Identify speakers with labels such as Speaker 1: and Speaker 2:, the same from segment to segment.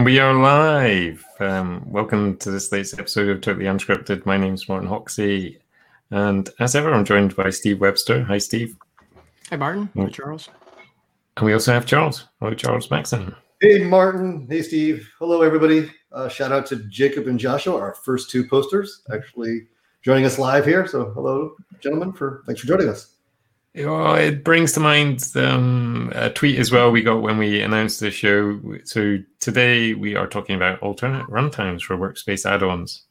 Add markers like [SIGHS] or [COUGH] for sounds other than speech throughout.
Speaker 1: And we are live. Um, welcome to this latest episode of Totally Unscripted. My name's Martin Hawksey. And as ever, I'm joined by Steve Webster. Hi, Steve.
Speaker 2: Hi, Martin. Hi, Charles.
Speaker 1: And we also have Charles. Hello, Charles Maxson.
Speaker 3: Hey, Martin. Hey, Steve. Hello, everybody. Uh, shout out to Jacob and Joshua, our first two posters, actually joining us live here. So, hello, gentlemen. For thanks for joining us.
Speaker 1: Oh, it brings to mind um, a tweet as well we got when we announced the show. So today we are talking about alternate runtimes for workspace add-ons,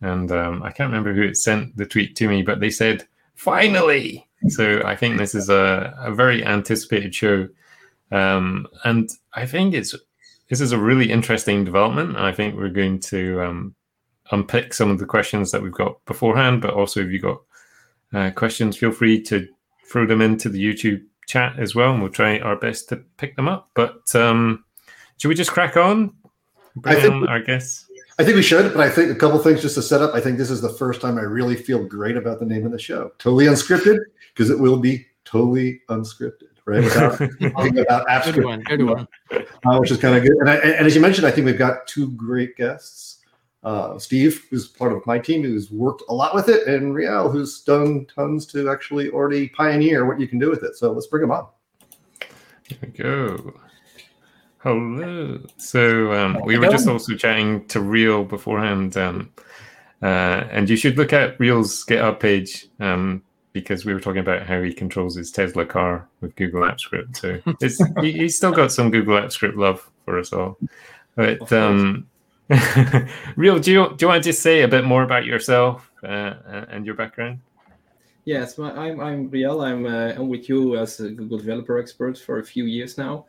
Speaker 1: and um, I can't remember who sent the tweet to me, but they said finally. So I think this is a, a very anticipated show, um, and I think it's this is a really interesting development. I think we're going to um, unpick some of the questions that we've got beforehand, but also if you've got uh, questions, feel free to throw them into the YouTube chat as well, and we'll try our best to pick them up. But um, should we just crack on?
Speaker 3: Bring I think
Speaker 1: on our guests.
Speaker 3: I think we should, but I think a couple things just to set up. I think this is the first time I really feel great about the name of the show. Totally unscripted, because it will be totally unscripted, right? Without [LAUGHS] talking about abstract, good one, good one. Uh, which is kind of good. And, I, and as you mentioned, I think we've got two great guests uh, Steve, who's part of my team, who's worked a lot with it, and Riel, who's done tons to actually already pioneer what you can do with it. So let's bring him on.
Speaker 1: Here we go. Hello. So um, we were just also chatting to Riel beforehand, um, uh, and you should look at Riel's GitHub page um, because we were talking about how he controls his Tesla car with Google Apps Script. So [LAUGHS] he, he's still got some Google Apps Script love for us all. But um, [LAUGHS] Riel, do you do you want to just say a bit more about yourself uh, and your background?
Speaker 2: Yes, I'm I'm Riel. I'm uh, I'm with you as a Google developer expert for a few years now,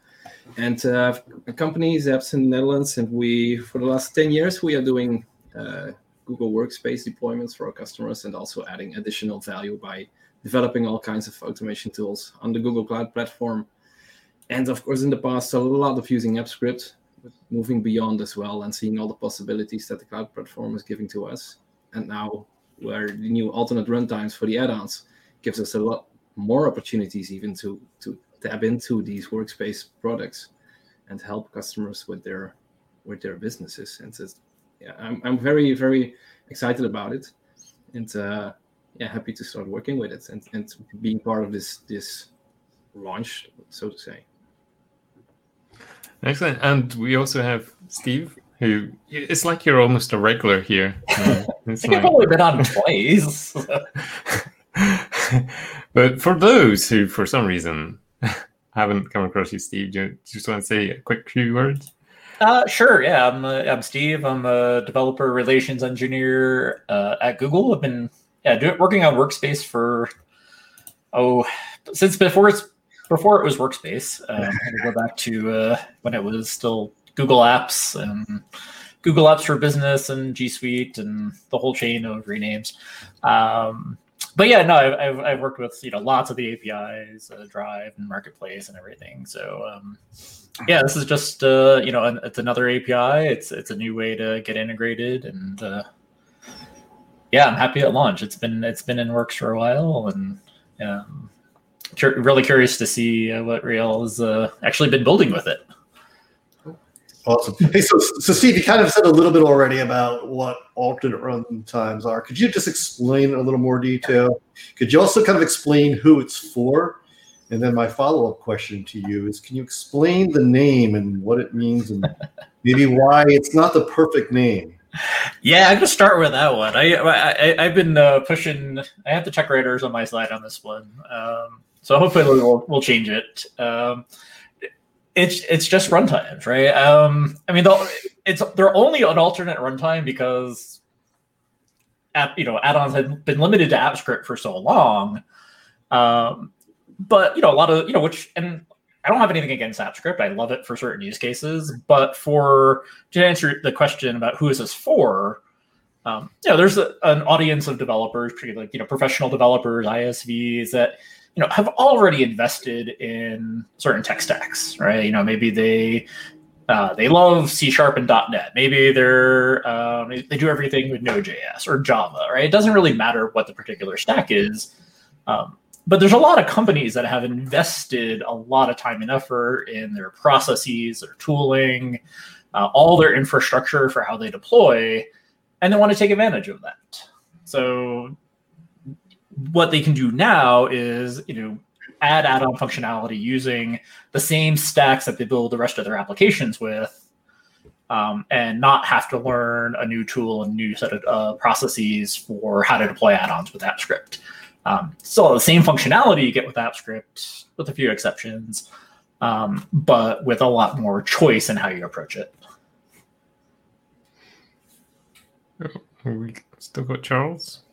Speaker 2: and uh, a company is Apps in the Netherlands, and we for the last ten years we are doing uh, Google Workspace deployments for our customers, and also adding additional value by developing all kinds of automation tools on the Google Cloud platform. And of course, in the past, a lot of using AppScript moving beyond as well and seeing all the possibilities that the cloud platform is giving to us. And now, where the new alternate runtimes for the add-ons gives us a lot more opportunities even to to tap into these workspace products and help customers with their with their businesses. And so, yeah, I'm I'm very very excited about it, and uh, yeah, happy to start working with it and and being part of this this launch, so to say.
Speaker 1: Excellent. And we also have Steve, who it's like you're almost a regular here. [LAUGHS]
Speaker 4: it's like... I've only been on twice. [LAUGHS]
Speaker 1: but for those who, for some reason, [LAUGHS] haven't come across you, Steve, do you just want to say a quick few words?
Speaker 4: Uh, sure. Yeah, I'm uh, I'm Steve. I'm a developer relations engineer uh, at Google. I've been yeah doing, working on Workspace for oh since before it's before it was Workspace. Um, go back to uh, when it was still Google Apps and Google Apps for Business and G Suite and the whole chain of renames. Um, but yeah, no, I've, I've worked with you know lots of the APIs, uh, Drive and Marketplace and everything. So um, yeah, this is just uh, you know it's another API. It's it's a new way to get integrated and uh, yeah, I'm happy at launch. It's been it's been in works for a while and um, really curious to see uh, what Riel has uh, actually been building with it.
Speaker 3: Awesome. Hey, so, so Steve, you kind of said a little bit already about what alternate run times are. Could you just explain a little more detail? Could you also kind of explain who it's for? And then my follow-up question to you is, can you explain the name and what it means, and [LAUGHS] maybe why it's not the perfect name?
Speaker 4: Yeah, I'm gonna start with that one. I, I have been uh, pushing. I have the check writers on my side on this one. Um, so hopefully we'll, we'll change it. Um, it's it's just runtimes, right? Um, I mean, it's they're only an alternate runtime because app, you know add-ons have been limited to AppScript for so long. Um, but you know, a lot of you know, which and I don't have anything against AppScript. I love it for certain use cases, but for to answer the question about who is this for, um, you know, there's a, an audience of developers, particularly like you know professional developers, ISVs that you know have already invested in certain tech stacks, right? You know, maybe they uh, they love C sharp and .NET. Maybe they're um, they do everything with Node.js or Java, right? It doesn't really matter what the particular stack is. Um, but there's a lot of companies that have invested a lot of time and effort in their processes, their tooling, uh, all their infrastructure for how they deploy, and they want to take advantage of that. So what they can do now is, you know, add add-on functionality using the same stacks that they build the rest of their applications with, um, and not have to learn a new tool and new set of uh, processes for how to deploy add-ons with AppScript. Um, still the same functionality you get with AppScript, with a few exceptions, um, but with a lot more choice in how you approach it.
Speaker 1: We still got Charles.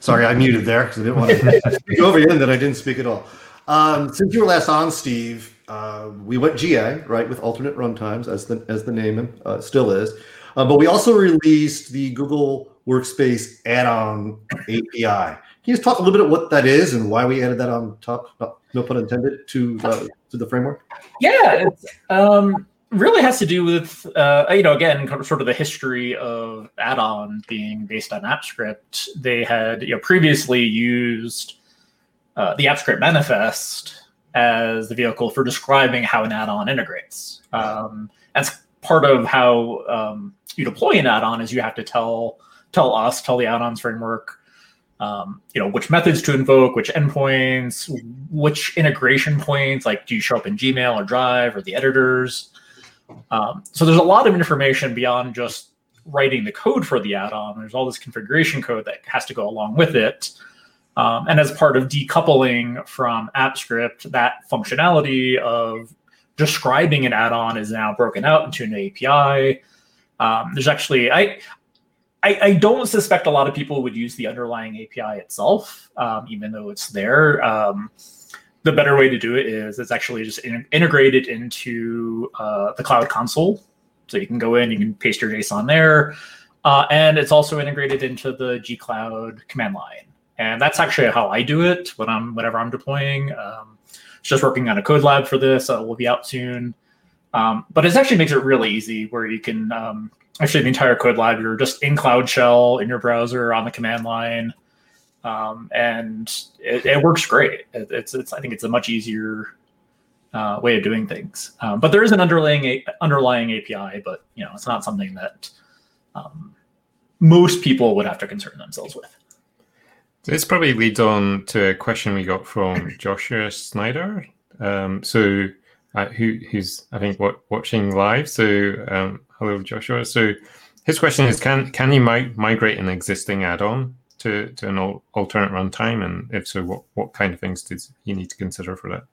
Speaker 3: Sorry, I muted there because I didn't want to speak over you, and then I didn't speak at all. Um, since you were last on, Steve, uh, we went GA right with alternate runtimes as the as the name uh, still is, uh, but we also released the Google Workspace add-on API. Can you just talk a little bit about what that is and why we added that on top? No pun intended to uh, to the framework.
Speaker 4: Yeah, it's, um, really has to do with uh, you know again sort of the history of add-on being based on AppScript. They had you know previously used uh, the AppScript manifest as the vehicle for describing how an add-on integrates. Um, that's part of how um, you deploy an add-on is you have to tell tell us tell the add-ons framework um, you know which methods to invoke which endpoints which integration points like do you show up in gmail or drive or the editors um, so there's a lot of information beyond just writing the code for the add-on. There's all this configuration code that has to go along with it. Um, and as part of decoupling from AppScript, that functionality of describing an add-on is now broken out into an API. Um, there's actually I, I, I don't suspect a lot of people would use the underlying API itself, um, even though it's there. The better way to do it is it's actually just in, integrated into uh, the cloud console. So you can go in, you can paste your JSON there. Uh, and it's also integrated into the gcloud command line. And that's actually how I do it when I'm whenever I'm deploying. Um, just working on a code lab for this. Uh, will be out soon. Um, but it actually makes it really easy where you can um, actually the entire code lab, you're just in Cloud Shell in your browser on the command line um, and it, it, works great. It, it's it's I think it's a much easier uh, way of doing things. Um, but there is an underlying a, underlying API, but you know it's not something that um, most people would have to concern themselves with.
Speaker 1: This probably leads on to a question we got from [CLEARS THROAT] Joshua Snyder. Um, so uh, who, who's I think what, watching live. So um, hello, Joshua. So his question is: Can can you mi- migrate an existing add-on to, to an alternate runtime? And if so, what, what kind of things did you need to consider for that?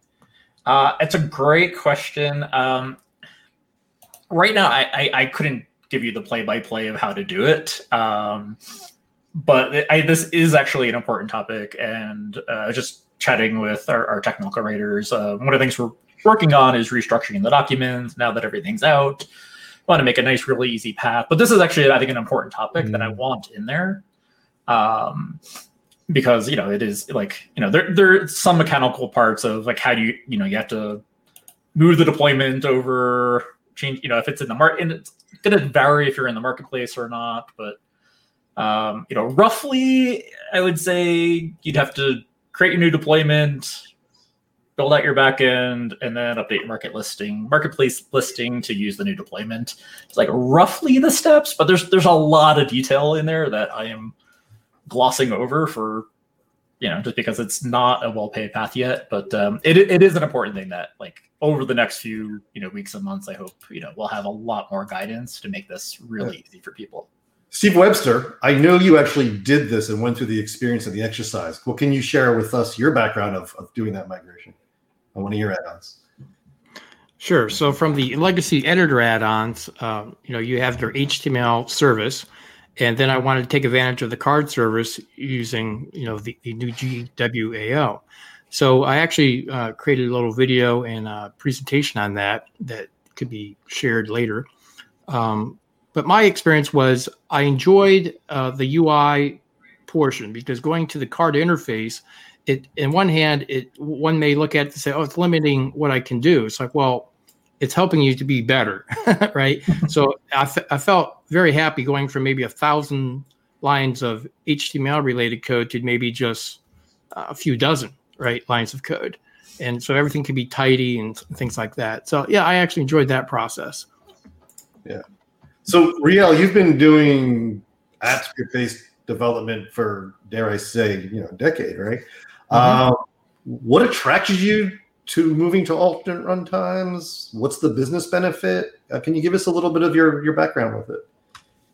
Speaker 4: Uh, it's a great question. Um, right now, I, I, I, couldn't give you the play by play of how to do it. Um, but I, this is actually an important topic. And uh, just chatting with our, our technical writers, uh, one of the things we're working on is restructuring the documents now that everything's out. I want to make a nice, really easy path. But this is actually, I think, an important topic mm. that I mm. want in there um, because you know it is like you know there there are some mechanical parts of like how do you you know you have to move the deployment over change you know if it's in the market and it's going to vary if you're in the marketplace or not but um, you know roughly i would say you'd have to create your new deployment build out your backend and then update your market listing marketplace listing to use the new deployment. It's like roughly the steps but there's there's a lot of detail in there that i am glossing over for you know just because it's not a well paid path yet but um, it, it is an important thing that like over the next few you know weeks and months i hope you know we'll have a lot more guidance to make this really yeah. easy for people
Speaker 3: steve webster i know you actually did this and went through the experience of the exercise well can you share with us your background of, of doing that migration on one of your add-ons
Speaker 5: Sure. So from the legacy editor add-ons, uh, you know, you have your HTML service, and then I wanted to take advantage of the card service using you know the, the new GWAL. So I actually uh, created a little video and a presentation on that that could be shared later. Um, but my experience was I enjoyed uh, the UI portion because going to the card interface, it in one hand it one may look at it and say, oh, it's limiting what I can do. It's like, well, it's helping you to be better, [LAUGHS] right? so I, f- I felt very happy going from maybe a thousand lines of HTML related code to maybe just a few dozen, right, lines of code. And so everything can be tidy and things like that. So yeah, I actually enjoyed that process.
Speaker 3: Yeah. So, Riel, you've been doing AppScript based development for, dare I say, you know, a decade, right? Mm-hmm. Uh, what attracted you to moving to alternate runtimes? What's the business benefit? Uh, can you give us a little bit of your, your background with it?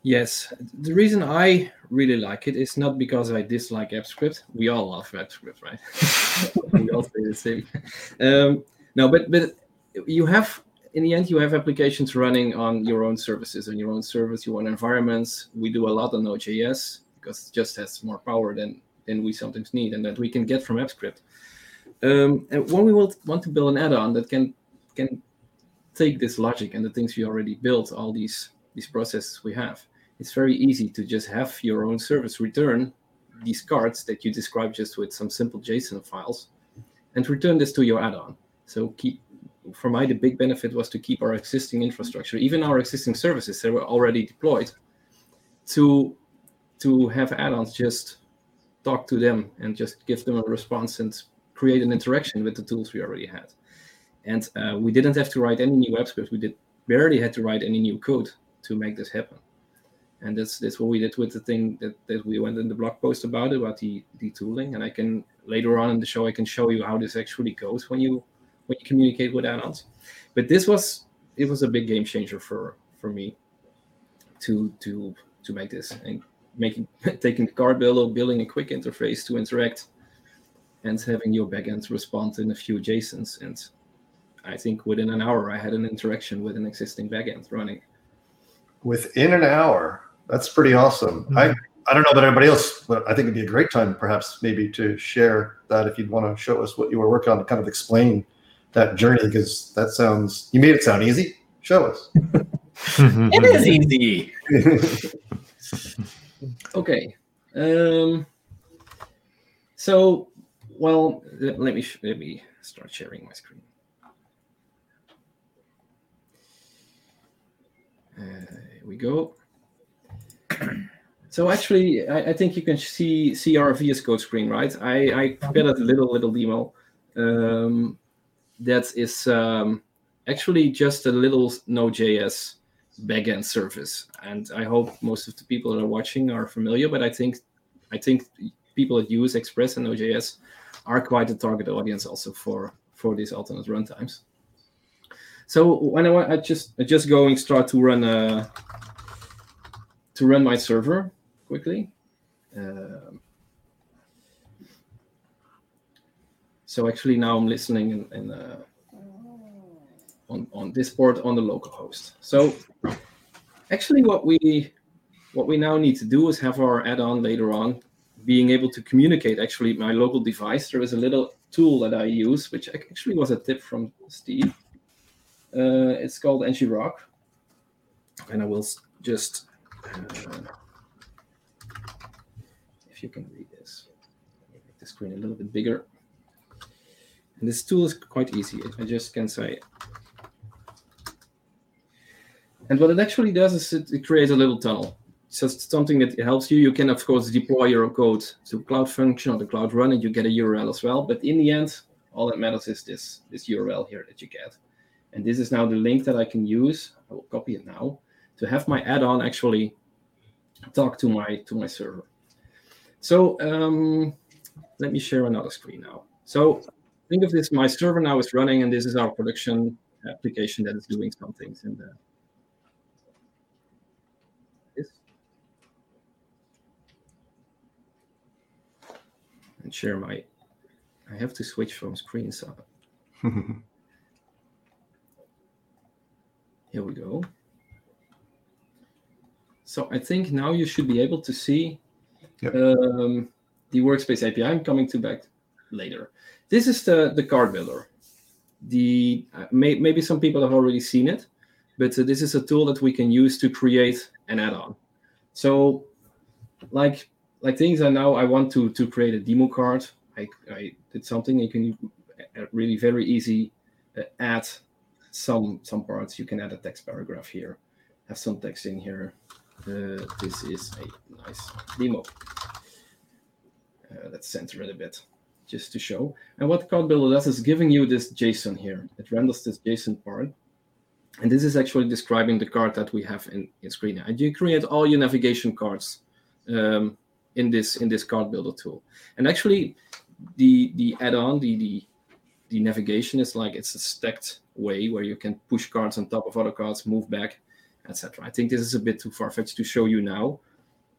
Speaker 2: Yes, the reason I really like it is not because I dislike AppScript. We all love AppScript, right? [LAUGHS] we all say the same. Um, no, but but you have in the end you have applications running on your own services and your own service, your own environments. We do a lot on Node.js because it just has more power than than we sometimes need, and that we can get from AppScript. Um, and when we want to build an add-on that can can take this logic and the things we already built, all these these processes we have, it's very easy to just have your own service return these cards that you describe just with some simple JSON files and return this to your add-on. So keep for my the big benefit was to keep our existing infrastructure, even our existing services that were already deployed, to to have add-ons just talk to them and just give them a response and create an interaction with the tools we already had. And uh, we didn't have to write any new web scripts. We did barely had to write any new code to make this happen and that's that's what we did with the thing that, that we went in the blog post about about the the tooling and i can later on in the show i can show you how this actually goes when you when you communicate with add-ons but this was it was a big game changer for for me to to to make this and making [LAUGHS] taking the builder building a quick interface to interact and having your backend respond in a few JSONs. And I think within an hour, I had an interaction with an existing backend running.
Speaker 3: Within an hour, that's pretty awesome. Mm-hmm. I I don't know about everybody else, but I think it'd be a great time, perhaps, maybe to share that if you'd want to show us what you were working on to kind of explain that journey, because that sounds you made it sound easy. Show us. [LAUGHS]
Speaker 4: it is easy. [LAUGHS]
Speaker 2: okay. Um, so, well, let, me let me start sharing my screen. Uh, here we go so actually, I, I, think you can see see our VS Code screen, right? I, I prepared a little little demo um, that is um, actually just a little Node.js backend service, and I hope most of the people that are watching are familiar. But I think I think people that use Express and Node.js are quite a target audience also for for these alternate runtimes. So when I, I just I just going start to run a to run my server quickly. Um, so actually now I'm listening in, in uh, on, on this port on the local host. So actually what we what we now need to do is have our add-on later on being able to communicate actually my local device. There is a little tool that I use, which actually was a tip from Steve. Uh, it's called ngrok. And I will just if you can read this, make the screen a little bit bigger. And this tool is quite easy. I just can say. And what it actually does is it, it creates a little tunnel. Just something that helps you. You can, of course, deploy your code to Cloud Function or the Cloud Run, and you get a URL as well. But in the end, all that matters is this, this URL here that you get. And this is now the link that I can use. I will copy it now to have my add-on actually talk to my to my server. So um, let me share another screen now. So think of this: my server now is running, and this is our production application that is doing some things in the. This. And share my. I have to switch from screens. So. [LAUGHS] Here we go. So I think now you should be able to see yep. um, the workspace API. I'm coming to back later. This is the, the card builder. The uh, may, maybe some people have already seen it, but uh, this is a tool that we can use to create an add-on. So, like like things are now, I want to to create a demo card. I, I did something. You can uh, really very easy uh, add some some parts. You can add a text paragraph here, have some text in here, uh, this is a nice demo. Uh, let's center it a bit just to show. And what Card Builder does is giving you this JSON here. It renders this JSON part. And this is actually describing the card that we have in, in screen. And you create all your navigation cards um, in this in this card builder tool. And actually, the the add-on, the the the navigation is like it's a stacked way where you can push cards on top of other cards, move back, etc. I think this is a bit too far-fetched to show you now,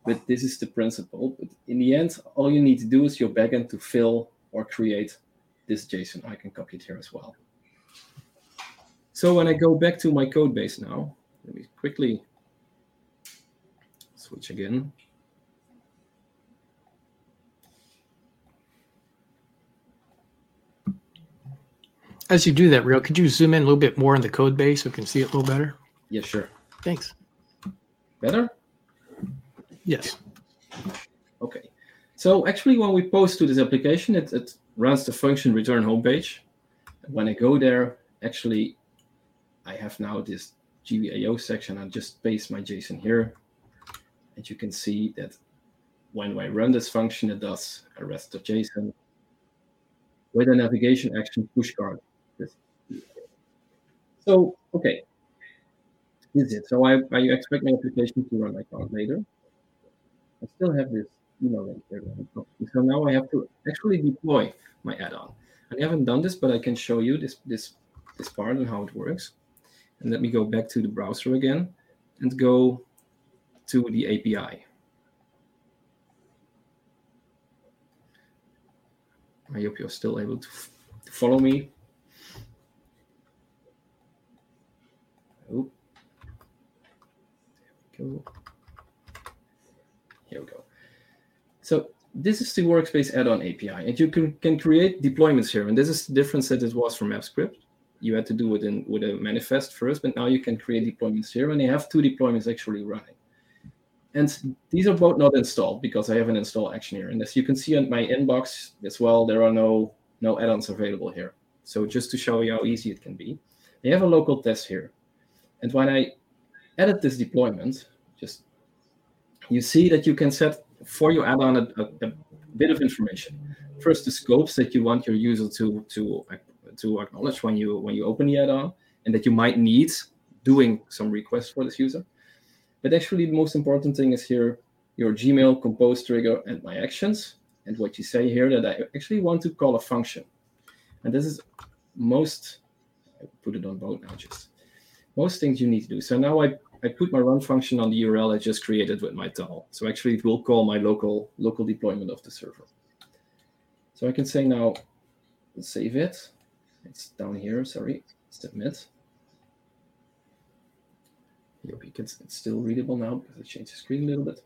Speaker 2: but this is the principle. But in the end, all you need to do is your backend to fill or create this JSON. I can copy it here as well. So when I go back to my code base now, let me quickly switch again.
Speaker 5: As you do that, Riel, could you zoom in a little bit more on the code base so we can see it a little better?
Speaker 2: Yeah, sure.
Speaker 5: Thanks.
Speaker 2: Better?
Speaker 5: Yes.
Speaker 2: Okay. So actually, when we post to this application, it, it runs the function return homepage. When I go there, actually, I have now this GVAO section. I just paste my JSON here. And you can see that when I run this function, it does a rest of JSON with a navigation action push card. So, okay, is it. So I, I expect my application to run my card later. I still have this email link there. So now I have to actually deploy my add-on. I haven't done this, but I can show you this this this part and how it works. And let me go back to the browser again and go to the API. I hope you're still able to, to follow me. Oh. There we go. Here we go. So this is the Workspace add-on API, and you can, can create deployments here. And this is the difference that it was from AppScript. You had to do it in with a manifest first, but now you can create deployments here, and you have two deployments actually running. And these are both not installed because I have an install action here. And as you can see on my inbox as well, there are no, no add-ons available here. So just to show you how easy it can be, I have a local test here. And when I edit this deployment, just you see that you can set for your add-on a, a, a bit of information. First, the scopes that you want your user to to to acknowledge when you when you open the add-on, and that you might need doing some requests for this user. But actually, the most important thing is here your Gmail compose trigger and my actions. And what you say here that I actually want to call a function. And this is most, I put it on both now, just most things you need to do. So now I, I put my run function on the URL I just created with my tall. So actually it will call my local local deployment of the server. So I can say now, save it. It's down here, sorry, submit. Hope you can, it's still readable now because I changed the screen a little bit.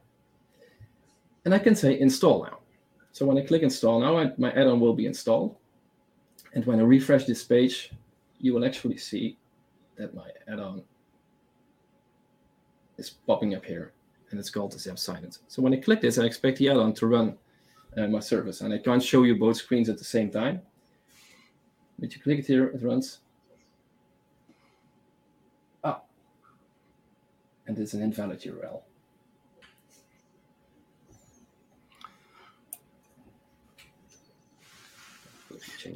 Speaker 2: And I can say install now. So when I click install now, I, my add-on will be installed. And when I refresh this page, you will actually see that my add-on is popping up here and it's called the Zap Silent. So when I click this, I expect the add-on to run uh, my service. And I can't show you both screens at the same time. But you click it here, it runs. Ah. And it's an invalid URL.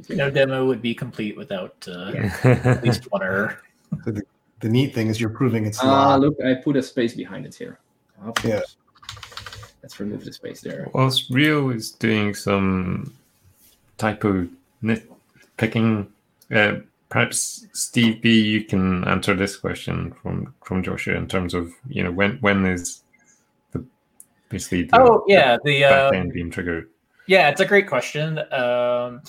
Speaker 4: No demo would be complete without uh, at least one error. [LAUGHS]
Speaker 3: So the, the neat thing is you're proving it's
Speaker 2: Ah,
Speaker 3: not.
Speaker 2: look, I put a space behind it here. Of
Speaker 3: Yeah.
Speaker 2: Let's remove the space there.
Speaker 1: Whilst Rio is doing some typo nitpicking, uh, perhaps Steve B, you can answer this question from from Joshua in terms of you know when when is the basically the,
Speaker 4: Oh yeah, the
Speaker 1: back
Speaker 4: uh,
Speaker 1: end being triggered.
Speaker 4: Yeah, it's a great question. Um,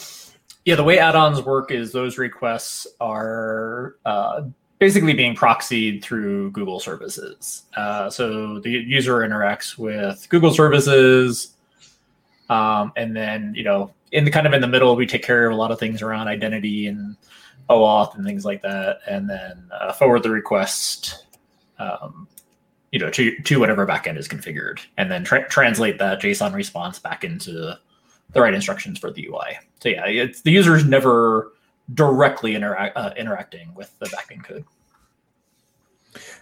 Speaker 4: yeah, the way add-ons work is those requests are uh, basically being proxied through Google services. Uh, so the user interacts with Google services, um, and then you know, in the kind of in the middle, we take care of a lot of things around identity and OAuth and things like that, and then uh, forward the request. Um, you know, to, to whatever backend is configured, and then tra- translate that JSON response back into the right instructions for the UI. So yeah, it's the user is never directly interact uh, interacting with the backend code.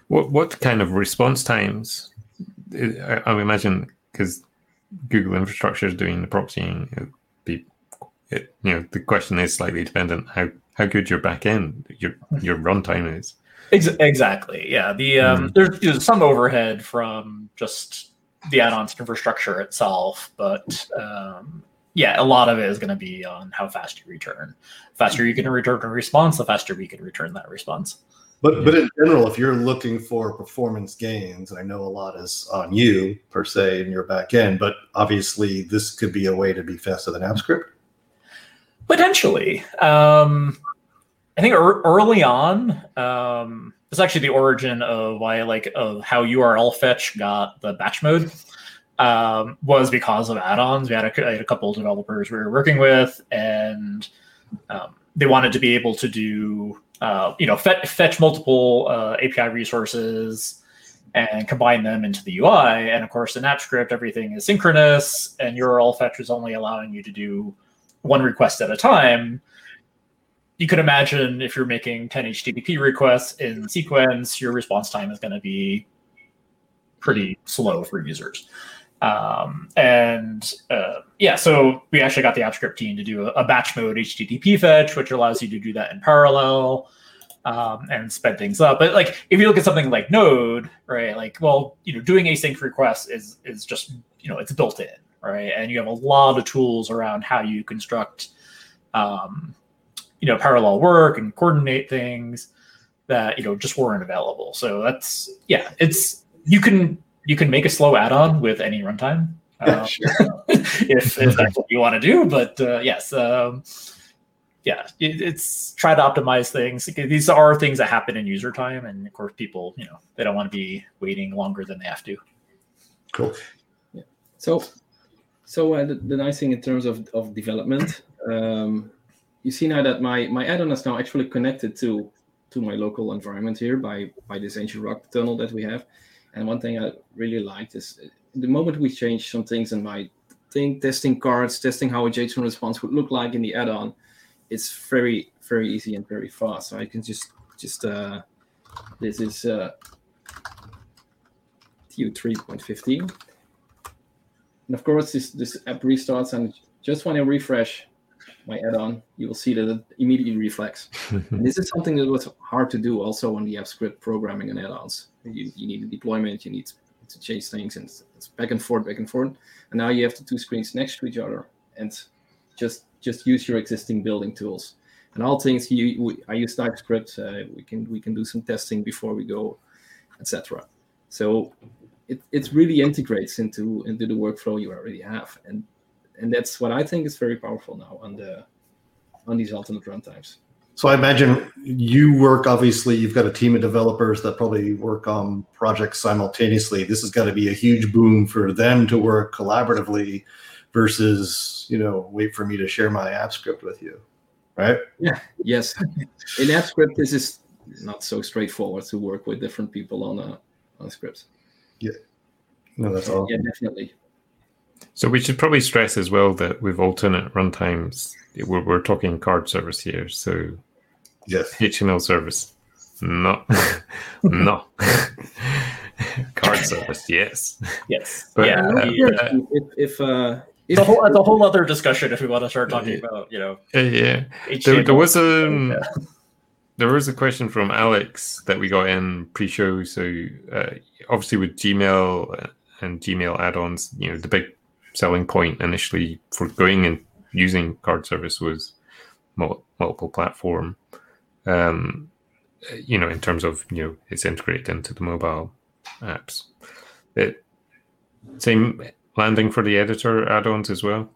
Speaker 1: What what kind of response times? I, I imagine because Google infrastructure is doing the proxying. It'd be, it, you know, the question is slightly dependent how how good your backend your your runtime is.
Speaker 4: Ex- exactly. Yeah. The um, mm. there's, there's some overhead from just the add-ons infrastructure itself, but um, yeah, a lot of it is going to be on how fast you return. The faster you can return a response, the faster we can return that response.
Speaker 3: But but in general, if you're looking for performance gains, I know a lot is on you per se in your back end, but obviously this could be a way to be faster than AppScript.
Speaker 4: Potentially, um, I think er- early on, um, it's actually the origin of why like of how URL fetch got the batch mode. Um, was because of add-ons. We had a, had a couple of developers we were working with, and um, they wanted to be able to do uh, you know, fet- fetch multiple uh, API resources and combine them into the UI. And of course, in AppScript, everything is synchronous, and URL fetch is only allowing you to do one request at a time. You could imagine if you're making 10 HTTP requests in sequence, your response time is going to be pretty slow for users. Um, and uh, yeah, so we actually got the AppScript team to do a, a, batch mode HTTP fetch, which allows you to do that in parallel um, and sped things up. But like, if you look at something like Node, right? Like, well, you know, doing async requests is is just you know it's built in, right? And you have a lot of tools around how you construct, um, you know, parallel work and coordinate things that you know just weren't available. So that's yeah, it's you can you can make a slow add-on with any runtime [LAUGHS] um, [LAUGHS] if, if that's what you want to do. But uh, yes, um, yeah, it, it's try to optimize things. These are things that happen in user time, and of course, people you know they don't want to be waiting longer than they have to.
Speaker 3: Cool.
Speaker 2: Yeah. So, so uh, the, the, nice thing in terms of of development, um, you see now that my my add-on is now actually connected to to my local environment here by by this ngrok tunnel that we have. And one thing I really liked is the moment we change some things in my thing, testing cards, testing how a JSON response would look like in the add-on, it's very, very easy and very fast. So I can just, just, uh, this is uh, TU 3.15. And of course, this, this app restarts and just when I refresh my add-on, you will see that it immediately reflects. [LAUGHS] and this is something that was hard to do also on the AppScript programming and add-ons. You, you need a deployment, you need to change things, and it's back and forth, back and forth. And now you have the two screens next to each other, and just just use your existing building tools. And all things you, we, I use TypeScript. Uh, we can we can do some testing before we go, etc. So it, it really integrates into into the workflow you already have, and and that's what I think is very powerful now on the on these alternate runtimes.
Speaker 3: So I imagine you work obviously you've got a team of developers that probably work on projects simultaneously. This has got to be a huge boom for them to work collaboratively versus, you know, wait for me to share my app script with you. Right?
Speaker 2: Yeah. Yes. [LAUGHS] In app script this is not so straightforward to work with different people on a on scripts.
Speaker 3: Yeah. No, that's all.
Speaker 2: Yeah, definitely.
Speaker 1: So we should probably stress as well that with alternate runtimes, we're, we're talking card service here. So
Speaker 3: Yes.
Speaker 1: HTML service. No. [LAUGHS] no. [LAUGHS] Card service. Yes.
Speaker 4: Yes.
Speaker 2: But, yeah. Uh, if, if uh,
Speaker 4: it's a whole, it's a whole other discussion if we want to start talking about, you know.
Speaker 1: yeah. There, there, was a there was a question from Alex that we got in pre-show. So uh, obviously with Gmail and Gmail add-ons, you know, the big selling point initially for going and using card service was multiple platform um, you know, in terms of you know it's integrated into the mobile apps. It, same landing for the editor add-ons as well.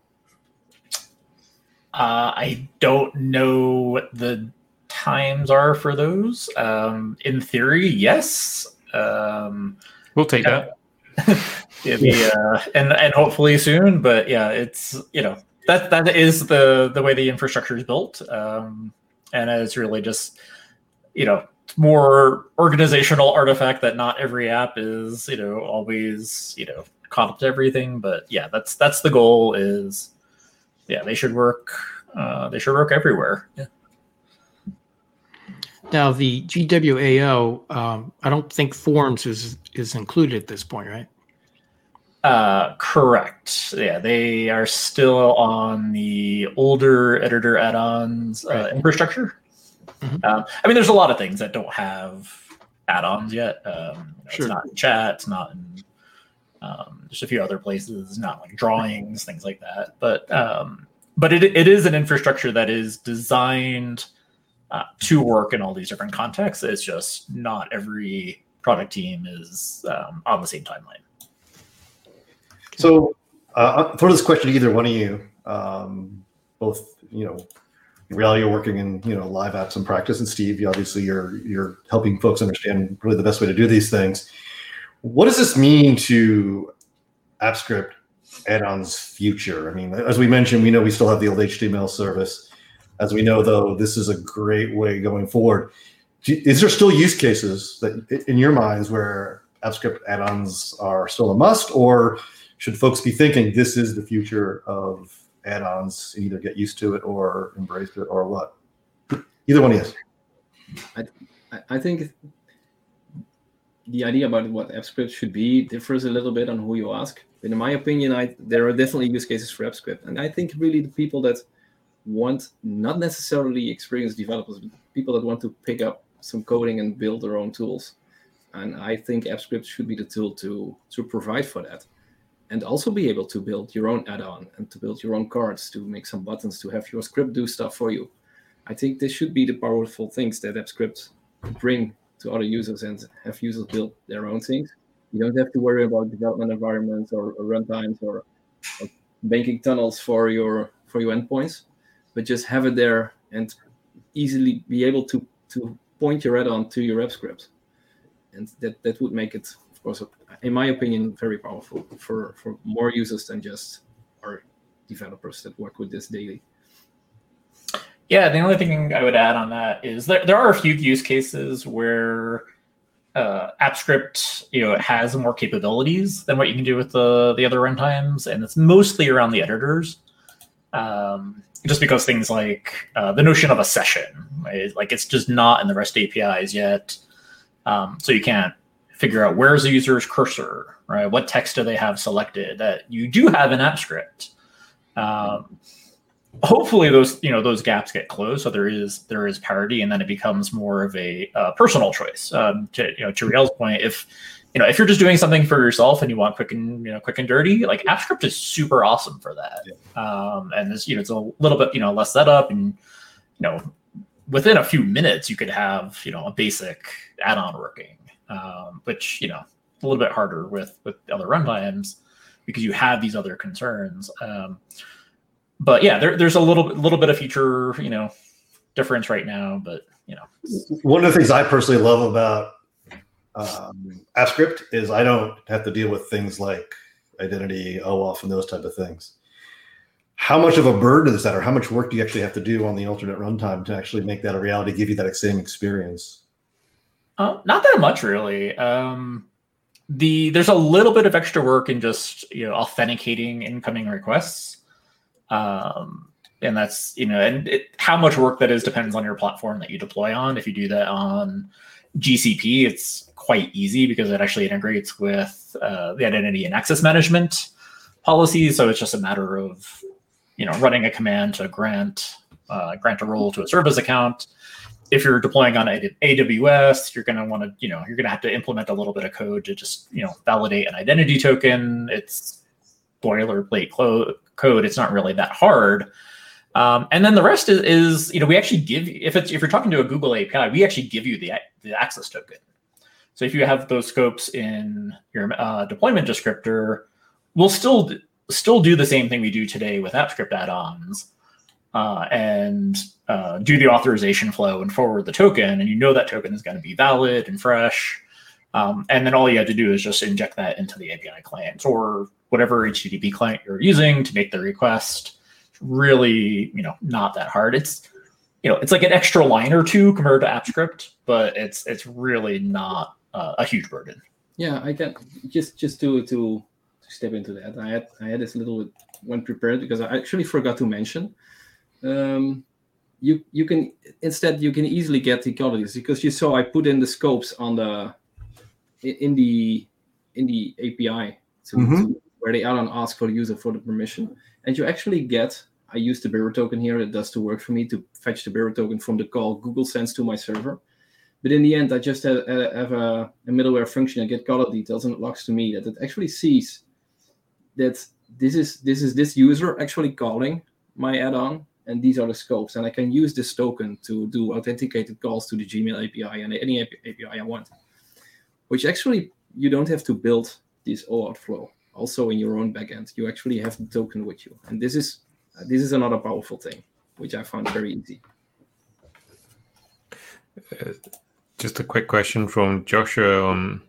Speaker 4: Uh, I don't know what the times are for those. Um, in theory, yes. Um,
Speaker 1: we'll take yeah.
Speaker 4: that. [LAUGHS] yeah, uh, and and hopefully soon. But yeah, it's you know that that is the the way the infrastructure is built. Um, and it's really just you know more organizational artifact that not every app is you know always you know caught up to everything but yeah that's that's the goal is yeah they should work uh, they should work everywhere yeah
Speaker 5: now the gwao um, i don't think forms is is included at this point right
Speaker 4: uh, correct. Yeah, they are still on the older editor add-ons uh, right. infrastructure. Mm-hmm. Um, I mean, there's a lot of things that don't have add-ons yet. Um, you know, sure. It's not in chat. It's not in um, there's a few other places, not like drawings, things like that. But um, but it, it is an infrastructure that is designed uh, to work in all these different contexts. It's just not every product team is um, on the same timeline.
Speaker 3: So, uh, throw this question to either one of you. Um, both, you know, Riel, you're working in you know live apps and practice, and Steve, you obviously you're you're helping folks understand really the best way to do these things. What does this mean to AppScript add-ons future? I mean, as we mentioned, we know we still have the old HTML service. As we know, though, this is a great way going forward. Is there still use cases that, in your minds, where AppScript add-ons are still a must, or should folks be thinking this is the future of add-ons either get used to it or embrace it or what? Either one is.
Speaker 2: I, I think the idea about what AppScript should be differs a little bit on who you ask. But in my opinion, I, there are definitely use cases for AppScript. And I think really the people that want not necessarily experienced developers, but people that want to pick up some coding and build their own tools. And I think AppScript should be the tool to, to provide for that. And also be able to build your own add-on and to build your own cards, to make some buttons, to have your script do stuff for you. I think this should be the powerful things that AppScript bring to other users and have users build their own things. You don't have to worry about development environments or, or runtimes or, or, banking tunnels for your for your endpoints, but just have it there and easily be able to to point your add-on to your app script, and that that would make it, of course, in my opinion, very powerful for for more users than just our developers that work with this daily.
Speaker 4: Yeah, the only thing I would add on that is there, there are a few use cases where uh, AppScript, you know, it has more capabilities than what you can do with the the other runtimes, and it's mostly around the editors. Um, just because things like uh, the notion of a session, right? like it's just not in the REST APIs yet, um, so you can't figure out where's the user's cursor, right? What text do they have selected? That you do have in AppScript. Um, hopefully those you know those gaps get closed so there is there is parity and then it becomes more of a uh, personal choice um, to you know to Riel's point if you know if you're just doing something for yourself and you want quick and you know quick and dirty like AppScript is super awesome for that yeah. um, and this you know it's a little bit you know less setup and you know within a few minutes you could have you know a basic add-on working um, which you know a little bit harder with with other runtimes because you have these other concerns um, but yeah, there, there's a little little bit of feature, you know, difference right now. But you know,
Speaker 3: one of the things I personally love about um, AppScript is I don't have to deal with things like identity, OAuth, and those type of things. How much of a burden is that, or how much work do you actually have to do on the alternate runtime to actually make that a reality, give you that same experience?
Speaker 4: Uh, not that much, really. Um, the there's a little bit of extra work in just you know authenticating incoming requests um, and that's you know and it, how much work that is depends on your platform that you deploy on if you do that on gcp it's quite easy because it actually integrates with uh, the identity and access management policies so it's just a matter of you know running a command to grant uh, grant a role to a service account if you're deploying on aws you're going to want to you know you're going to have to implement a little bit of code to just you know validate an identity token it's boilerplate clo- code. It's not really that hard. Um, and then the rest is, is, you know, we actually give if it's if you're talking to a Google API, we actually give you the the access token. So if you have those scopes in your uh, deployment descriptor, we'll still still do the same thing we do today with AppScript add-ons, uh, and uh, do the authorization flow and forward the token, and you know that token is going to be valid and fresh. Um, and then all you have to do is just inject that into the API client or whatever HTTP client you're using to make the request. Really, you know, not that hard. It's you know, it's like an extra line or two compared to AppScript, but it's it's really not uh, a huge burden.
Speaker 2: Yeah, I can just just to to step into that. I had I had this little when prepared because I actually forgot to mention. Um, you you can instead you can easily get the qualities because you saw I put in the scopes on the in the in the API to, mm-hmm. to where they add-on ask for the user for the permission, and you actually get I use the bearer token here. It does the work for me to fetch the bearer token from the call Google sends to my server. But in the end, I just have, have a, a, middleware function. I get caller details, and it logs to me that it actually sees that this is this is this user actually calling my add-on, and these are the scopes. And I can use this token to do authenticated calls to the Gmail API and any API I want. Which actually you don't have to build this OAuth flow. Also in your own backend, you actually have the token with you, and this is this is another powerful thing, which I found very easy.
Speaker 1: Uh, just a quick question from Joshua. Um,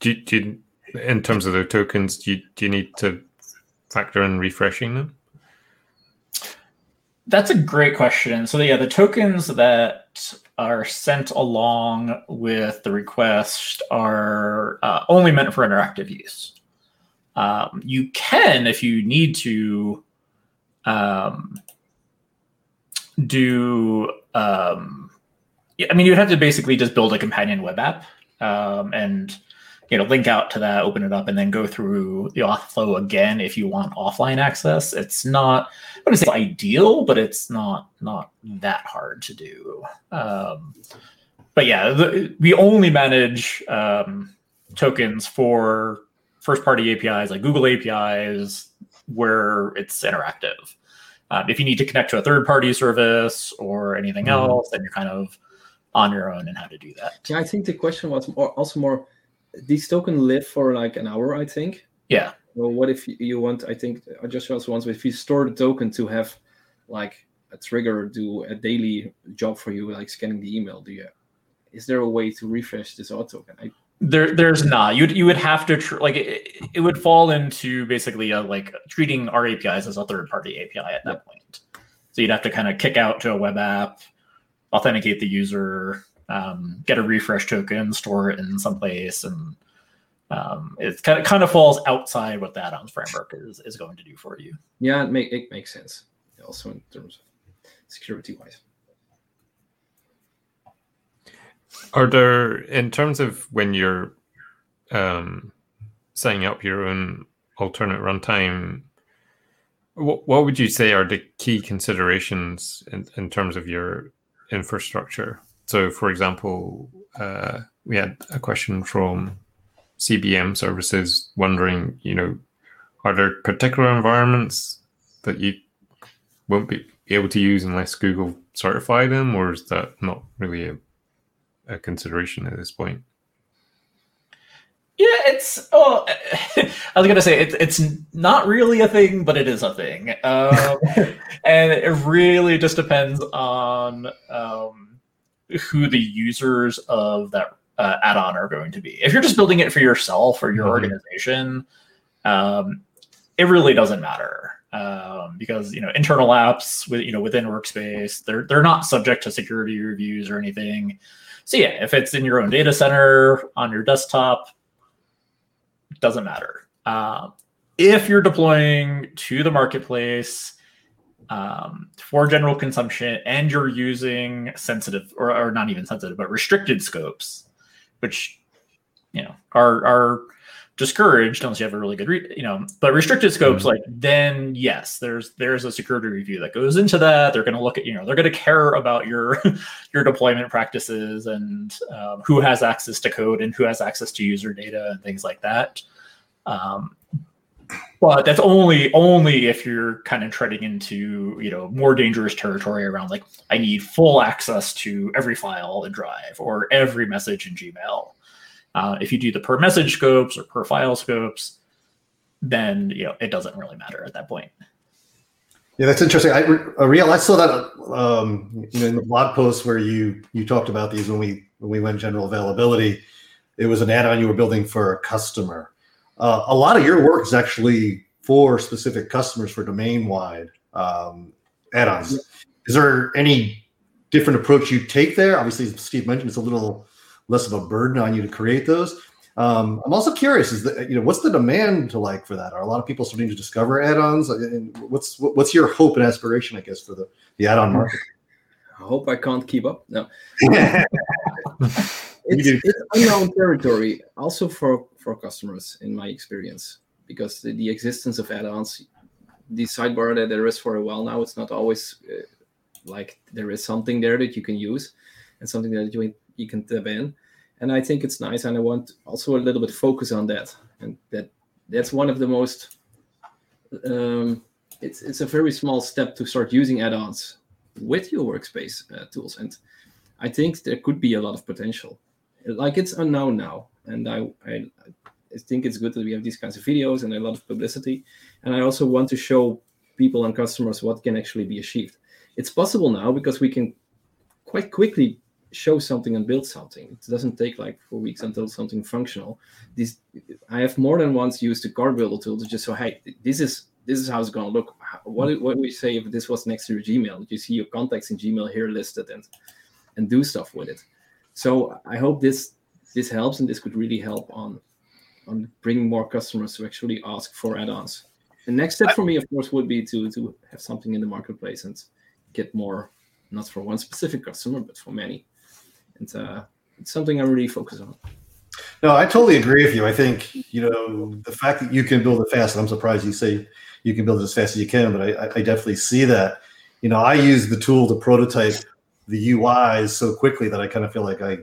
Speaker 1: do, do in terms of the tokens, do you, do you need to factor in refreshing them?
Speaker 4: That's a great question. So yeah, the tokens that are sent along with the request are uh, only meant for interactive use. Um, you can, if you need to, um, do. Um, I mean, you'd have to basically just build a companion web app um, and you know link out to that open it up and then go through the auth flow again if you want offline access. It's not i wouldn't say ideal but it's not not that hard to do. Um, but yeah the, we only manage um, tokens for first party apis like google apis where it's interactive. Um, if you need to connect to a third party service or anything mm-hmm. else then you're kind of on your own and how to do that
Speaker 2: yeah i think the question was more, also more these tokens live for like an hour, I think.
Speaker 4: Yeah.
Speaker 2: Well, what if you want? I think I just also wants if you store the token to have like a trigger do a daily job for you, like scanning the email. Do you? Is there a way to refresh this auth token? I,
Speaker 4: there, there's not. You you would have to tr- like it, it would fall into basically a, like treating our APIs as a third party API at that yeah. point. So you'd have to kind of kick out to a web app, authenticate the user, um, get a refresh token, store it in some place, and um, it kind of kind of falls outside what that add-ons framework is is going to do for you.
Speaker 2: Yeah, it make it makes sense. Also in terms of security wise.
Speaker 1: Are there in terms of when you're um, setting up your own alternate runtime? What, what would you say are the key considerations in, in terms of your infrastructure? So, for example, uh, we had a question from CBM services wondering, you know, are there particular environments that you won't be able to use unless Google certify them, or is that not really a, a consideration at this point?
Speaker 4: Yeah, it's. Oh, [LAUGHS] I was gonna say it's it's not really a thing, but it is a thing, um, [LAUGHS] and it really just depends on um, who the users of that uh, add-on are going to be. If you're just building it for yourself or your mm-hmm. organization, um, it really doesn't matter um, because you know internal apps with you know within Workspace they're they're not subject to security reviews or anything. So yeah, if it's in your own data center on your desktop, doesn't matter. Uh, if you're deploying to the marketplace um, for general consumption and you're using sensitive or, or not even sensitive but restricted scopes which you know are are discouraged unless you have a really good re- you know but restricted scopes mm-hmm. like then yes there's there's a security review that goes into that they're going to look at you know they're going to care about your [LAUGHS] your deployment practices and um, who has access to code and who has access to user data and things like that um, but that's only only if you're kind of treading into you know more dangerous territory around like i need full access to every file in drive or every message in gmail. Uh, if you do the per message scopes or per file scopes then you know it doesn't really matter at that point.
Speaker 3: Yeah that's interesting. I, I real i saw that um, you know in the blog post where you you talked about these when we when we went general availability. It was an add-on you were building for a customer uh, a lot of your work is actually for specific customers for domain wide um, add-ons. Is there any different approach you take there? Obviously, Steve mentioned it's a little less of a burden on you to create those. Um, I'm also curious: is that you know what's the demand to like for that? Are a lot of people starting to discover add-ons? And what's what's your hope and aspiration, I guess, for the the add-on market?
Speaker 2: I hope I can't keep up. No. [LAUGHS] [LAUGHS] it's, it's unknown territory also for for customers in my experience because the, the existence of add-ons the sidebar that there is for a while now. It's not always uh, like there is something there that you can use and something that you you can tap in. And I think it's nice, and I want also a little bit focus on that, and that that's one of the most. Um, it's it's a very small step to start using add-ons with your workspace uh, tools, and I think there could be a lot of potential. Like it's unknown now, and I, I I think it's good that we have these kinds of videos and a lot of publicity. And I also want to show people and customers what can actually be achieved. It's possible now because we can quite quickly show something and build something. It doesn't take like four weeks until something functional. This I have more than once used the card builder tool to just say, hey, this is this is how it's going to look. What what we say if this was next to your Gmail? You see your contacts in Gmail here listed and and do stuff with it. So I hope this this helps and this could really help on on bringing more customers to actually ask for add-ons. The next step for me, of course, would be to to have something in the marketplace and get more, not for one specific customer, but for many. And uh, it's something I'm really focused on.
Speaker 3: No, I totally agree with you. I think you know the fact that you can build it fast. I'm surprised you say you can build it as fast as you can, but I, I definitely see that. You know, I use the tool to prototype the UIs so quickly that I kind of feel like I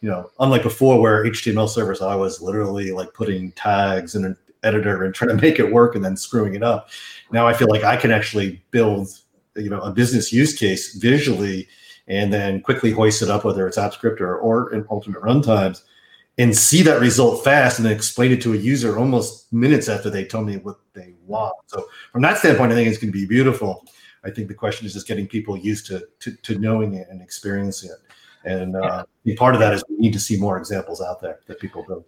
Speaker 3: you know, unlike before where HTML servers, I was literally like putting tags in an editor and trying to make it work and then screwing it up. Now I feel like I can actually build, you know, a business use case visually and then quickly hoist it up, whether it's AppScript or, or in alternate runtimes, and see that result fast and then explain it to a user almost minutes after they tell me what they want. So from that standpoint, I think it's going to be beautiful. I think the question is just getting people used to, to, to knowing it and experiencing it. And uh, part of that is we need to see more examples out there that people build.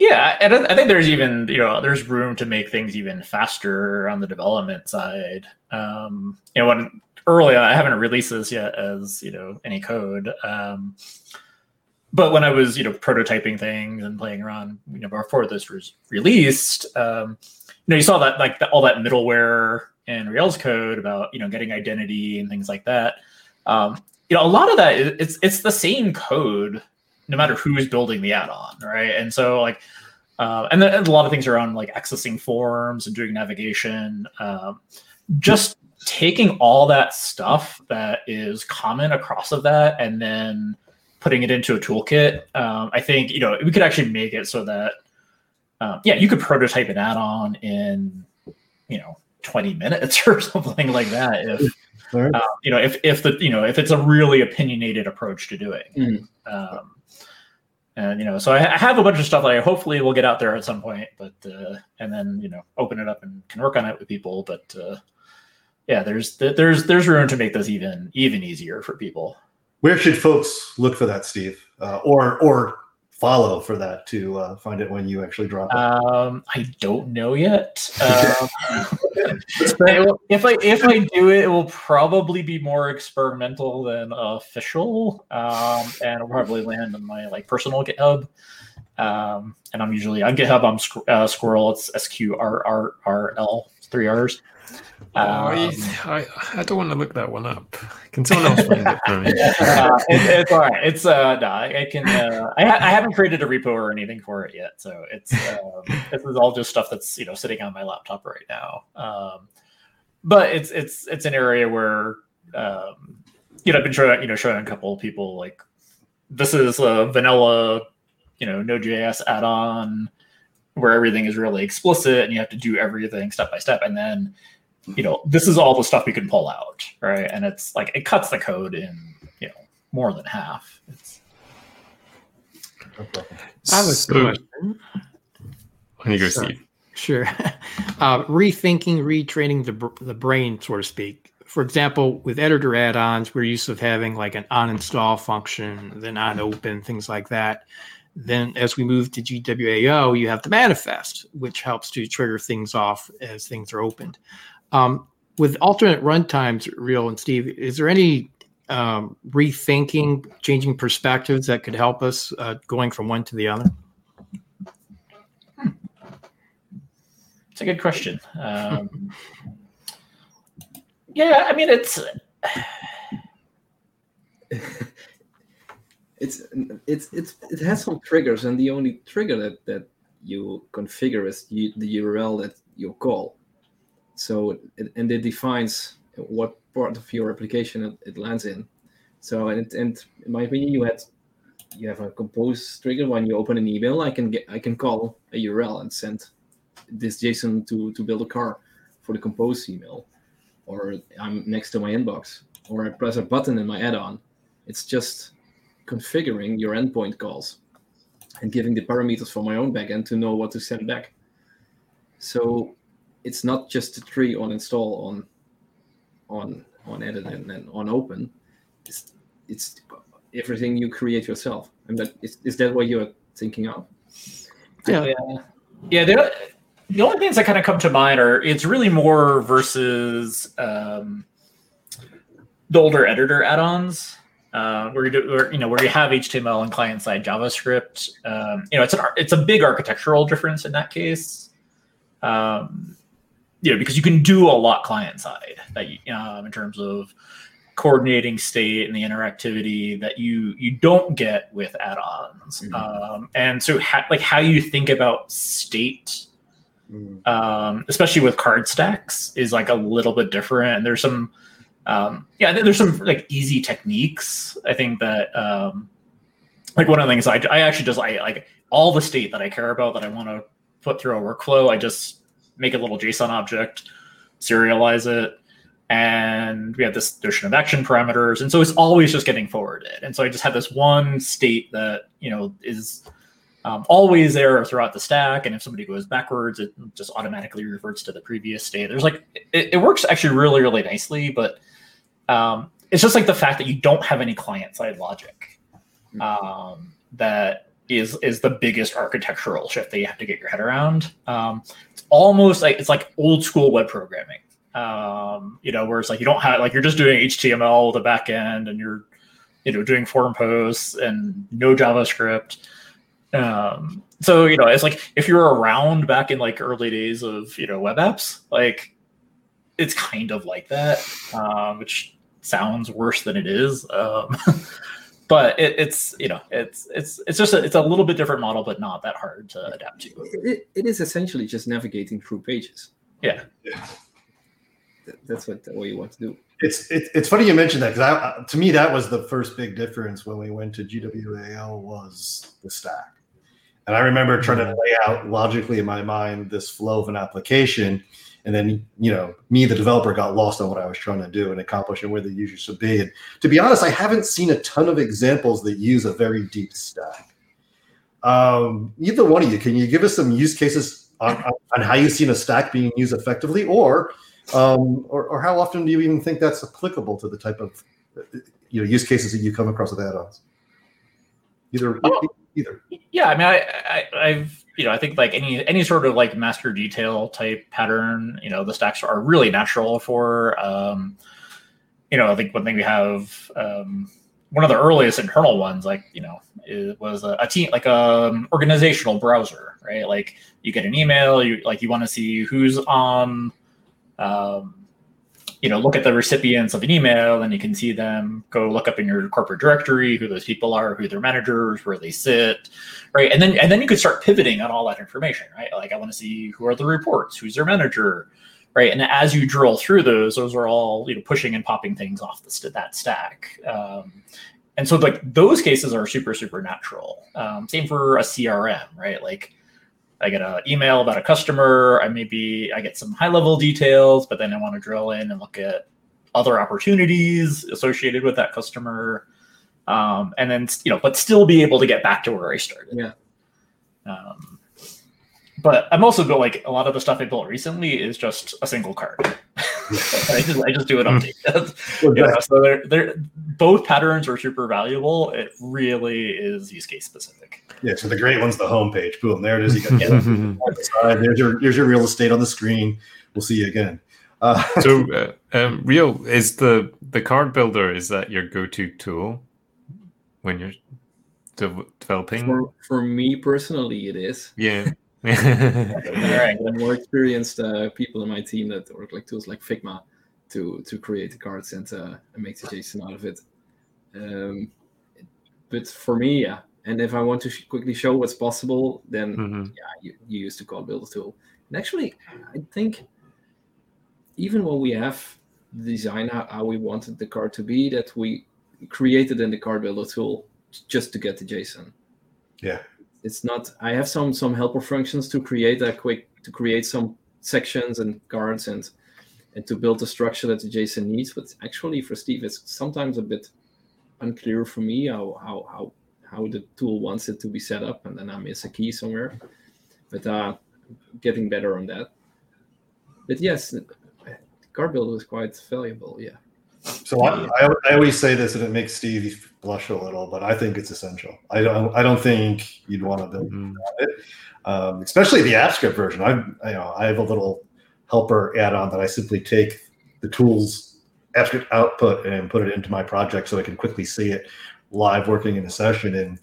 Speaker 4: Yeah, and I think there's even you know there's room to make things even faster on the development side. Um, you know, when early on, I haven't released this yet as you know any code. Um, but when I was you know prototyping things and playing around, you know, before this was released, um, you know, you saw that like the, all that middleware and Rails code about you know getting identity and things like that. Um, you know, a lot of that it's it's the same code no matter who's building the add-on, right? And so like, uh, and, then, and a lot of things around like accessing forms and doing navigation. Um, just taking all that stuff that is common across of that and then putting it into a toolkit. Um, I think you know we could actually make it so that um, yeah, you could prototype an add-on in you know 20 minutes [LAUGHS] or something like that if uh, you know, if if the you know if it's a really opinionated approach to doing, mm. um, and you know, so I, I, have a bunch of stuff that I hopefully will get out there at some point, but uh, and then you know open it up and can work on it with people. But uh, yeah, there's there's there's room to make this even even easier for people.
Speaker 3: Where should folks look for that, Steve, uh, or or follow for that to uh, find it when you actually drop it?
Speaker 4: Um, I don't know yet. [LAUGHS] Um, if I if I do it, it will probably be more experimental than official, um, and it'll probably land on my like personal GitHub. Um, and I'm usually on GitHub. I'm uh, Squirrel. It's S Q R R R L three R's.
Speaker 1: Um, I, I don't want to look that one up. Can someone else find it for me? [LAUGHS]
Speaker 4: Uh, it, it's all right. It's uh, no, I can. Uh, I, ha- I haven't created a repo or anything for it yet, so it's um, [LAUGHS] this is all just stuff that's you know sitting on my laptop right now. Um, but it's it's it's an area where um, you know I've been showing you know showing a couple of people like this is a vanilla you know Node.js add-on where everything is really explicit and you have to do everything step by step, and then you know, this is all the stuff we can pull out, right? And it's like it cuts the code in, you know, more than half. It's
Speaker 5: I have a so, question.
Speaker 1: When you go, Steve.
Speaker 5: Sure. [LAUGHS] Uh, rethinking, retraining the, the brain, so to speak. For example, with editor add-ons, we're used to having like an on-install function, then on-open, things like that. Then, as we move to GWAO, you have the manifest, which helps to trigger things off as things are opened. Um, with alternate runtimes, Riel and Steve, is there any um, rethinking, changing perspectives that could help us uh, going from one to the other?
Speaker 4: It's a good question. Um, yeah, I mean, it's [SIGHS]
Speaker 2: it's it's it's it has some triggers, and the only trigger that that you configure is the, the URL that you call. So it, and it defines what part of your application it, it lands in. So and and in my opinion, you had you have a compose trigger when you open an email. I can get I can call a URL and send this JSON to to build a car for the compose email, or I'm next to my inbox, or I press a button in my add-on. It's just configuring your endpoint calls and giving the parameters for my own backend to know what to send back. So it's not just a tree on install on on on edit and, then on open. It's it's everything you create yourself. And that is, is that what you're thinking of?
Speaker 4: Yeah. Yeah. yeah the, the only things that kind of come to mind are it's really more versus um, the older editor add-ons. Uh, where you do, where, you know, where you have HTML and client-side JavaScript. Um, you know, it's an it's a big architectural difference in that case. Um, you know, because you can do a lot client-side that you, um, in terms of coordinating state and the interactivity that you you don't get with add-ons mm-hmm. um, and so ha- like how you think about state mm-hmm. um, especially with card stacks is like a little bit different and there's some um, yeah there's some like easy techniques i think that um, like one of the things I, I actually just I like all the state that i care about that i want to put through a workflow i just make a little json object serialize it and we have this notion of action parameters and so it's always just getting forwarded and so i just have this one state that you know is um, always there throughout the stack and if somebody goes backwards it just automatically reverts to the previous state there's like it, it works actually really really nicely but um, it's just like the fact that you don't have any client side logic hmm. um, that is is the biggest architectural shift that you have to get your head around um, it's almost like it's like old school web programming um, you know, where it's like you don't have like you're just doing HTML the back end and you're you know doing form posts and no JavaScript. Um, so you know, it's like if you're around back in like early days of you know web apps, like it's kind of like that, um, which sounds worse than it is. Um, [LAUGHS] but it, it's you know it's it's it's just a, it's a little bit different model, but not that hard to adapt to.
Speaker 2: It, it is essentially just navigating through pages.
Speaker 4: Yeah.
Speaker 2: yeah that's what what you want to do.
Speaker 3: It's it, it's funny you mentioned that because to me that was the first big difference when we went to GWAO was the stack, and I remember trying to lay out logically in my mind this flow of an application, and then you know me the developer got lost on what I was trying to do and accomplish and where the user should be. And to be honest, I haven't seen a ton of examples that use a very deep stack. Um, either one of you, can you give us some use cases on, on how you've seen a stack being used effectively, or um, or, or how often do you even think that's applicable to the type of you know use cases that you come across with add-ons? Either, oh, either.
Speaker 4: Yeah, I mean, I, I, I've you know, I think like any any sort of like master detail type pattern, you know, the stacks are really natural for. Um, you know, I think one thing we have, um, one of the earliest internal ones, like you know, it was a, a team like a um, organizational browser, right? Like you get an email, you like you want to see who's on um, you know, look at the recipients of an email and you can see them go look up in your corporate directory who those people are, who their managers, where they sit, right? And then and then you could start pivoting on all that information, right? Like I want to see who are the reports, who's their manager, right? And as you drill through those, those are all you know pushing and popping things off the that stack. Um, and so like those cases are super super natural. Um, same for a CRM, right? Like I get an email about a customer. I maybe I get some high level details, but then I want to drill in and look at other opportunities associated with that customer, um, and then you know, but still be able to get back to where I started.
Speaker 2: Yeah.
Speaker 4: Um, but I'm also built like a lot of the stuff I built recently is just a single card. [LAUGHS] [LAUGHS] I just I just do an update. [LAUGHS] you know, so they're, they're both patterns are super valuable. It really is use case specific.
Speaker 3: Yeah, so the great one's the homepage. Boom, there it is. You got [LAUGHS] the side. There's your here's your real estate on the screen. We'll see you again.
Speaker 1: Uh, so, uh, um, Riel is the the card builder. Is that your go to tool when you're de- developing?
Speaker 2: For, for me personally, it is.
Speaker 1: Yeah.
Speaker 2: Right. [LAUGHS] more experienced uh, people in my team that work like tools like Figma to to create the cards and, uh, and make the JSON out of it. Um, but for me, yeah, and if I want to sh- quickly show what's possible, then mm-hmm. yeah, you, you use the card builder tool. And actually, I think even when we have the design how, how we wanted the card to be, that we created in the card builder tool just to get the JSON.
Speaker 3: Yeah.
Speaker 2: It's not. I have some some helper functions to create a quick to create some sections and cards and and to build the structure that the JSON needs. But actually, for Steve, it's sometimes a bit unclear for me how how how how the tool wants it to be set up, and then I miss a key somewhere. But uh, getting better on that. But yes, card builder is quite valuable. Yeah.
Speaker 3: So I, I, I, always say this, and it makes Steve blush a little, but I think it's essential. I don't I don't think you'd want to build mm-hmm. it, um, especially the AppScript version. I you know I have a little helper add-on that I simply take the tools AppScript output and put it into my project so I can quickly see it live working in a session. And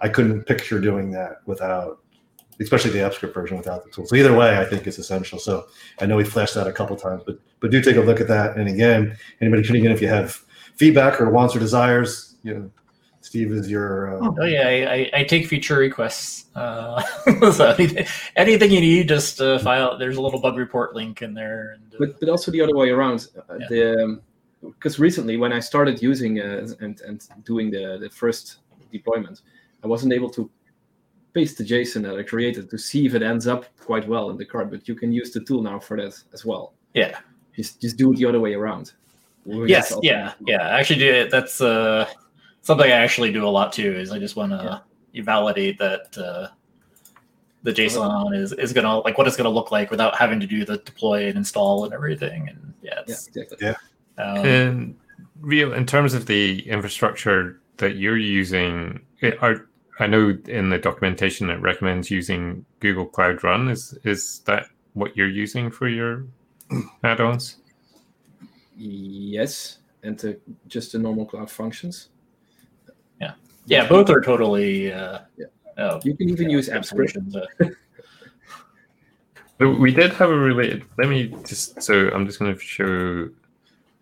Speaker 3: I couldn't picture doing that without especially the AppScript version without the tools. So either way, I think it's essential. So I know we flashed that a couple times, but but do take a look at that. And again, anybody tuning in, if you have feedback or wants or desires, you know, Steve is your.
Speaker 4: Uh, oh yeah, I, I, take feature requests. Uh, [LAUGHS] so anything, anything, you need, just uh, file. There's a little bug report link in there. And,
Speaker 2: uh, but but also the other way around. Uh, yeah. The because um, recently when I started using uh, and and doing the the first deployment, I wasn't able to paste the JSON that I created to see if it ends up quite well in the card. But you can use the tool now for that as well.
Speaker 4: Yeah.
Speaker 2: Just just do it the other way around.
Speaker 4: yes. Yeah. Yeah. I Actually, do it. That's uh something I actually do a lot too. Is I just want to yeah. validate that uh, the JSON is is gonna like what it's gonna look like without having to do the deploy and install and everything. And yeah,
Speaker 2: yeah, exactly.
Speaker 3: yeah. Um,
Speaker 1: and Riel in terms of the infrastructure that you're using, are I know in the documentation it recommends using Google Cloud Run. Is is that what you're using for your [CLEARS THROAT] add-ons?
Speaker 2: Yes, and to just the normal cloud functions.
Speaker 4: Yeah, yeah, both are totally. Uh,
Speaker 2: yeah. Uh, you can even use AppScript.
Speaker 1: we did have a related. Let me just. So I'm just going to show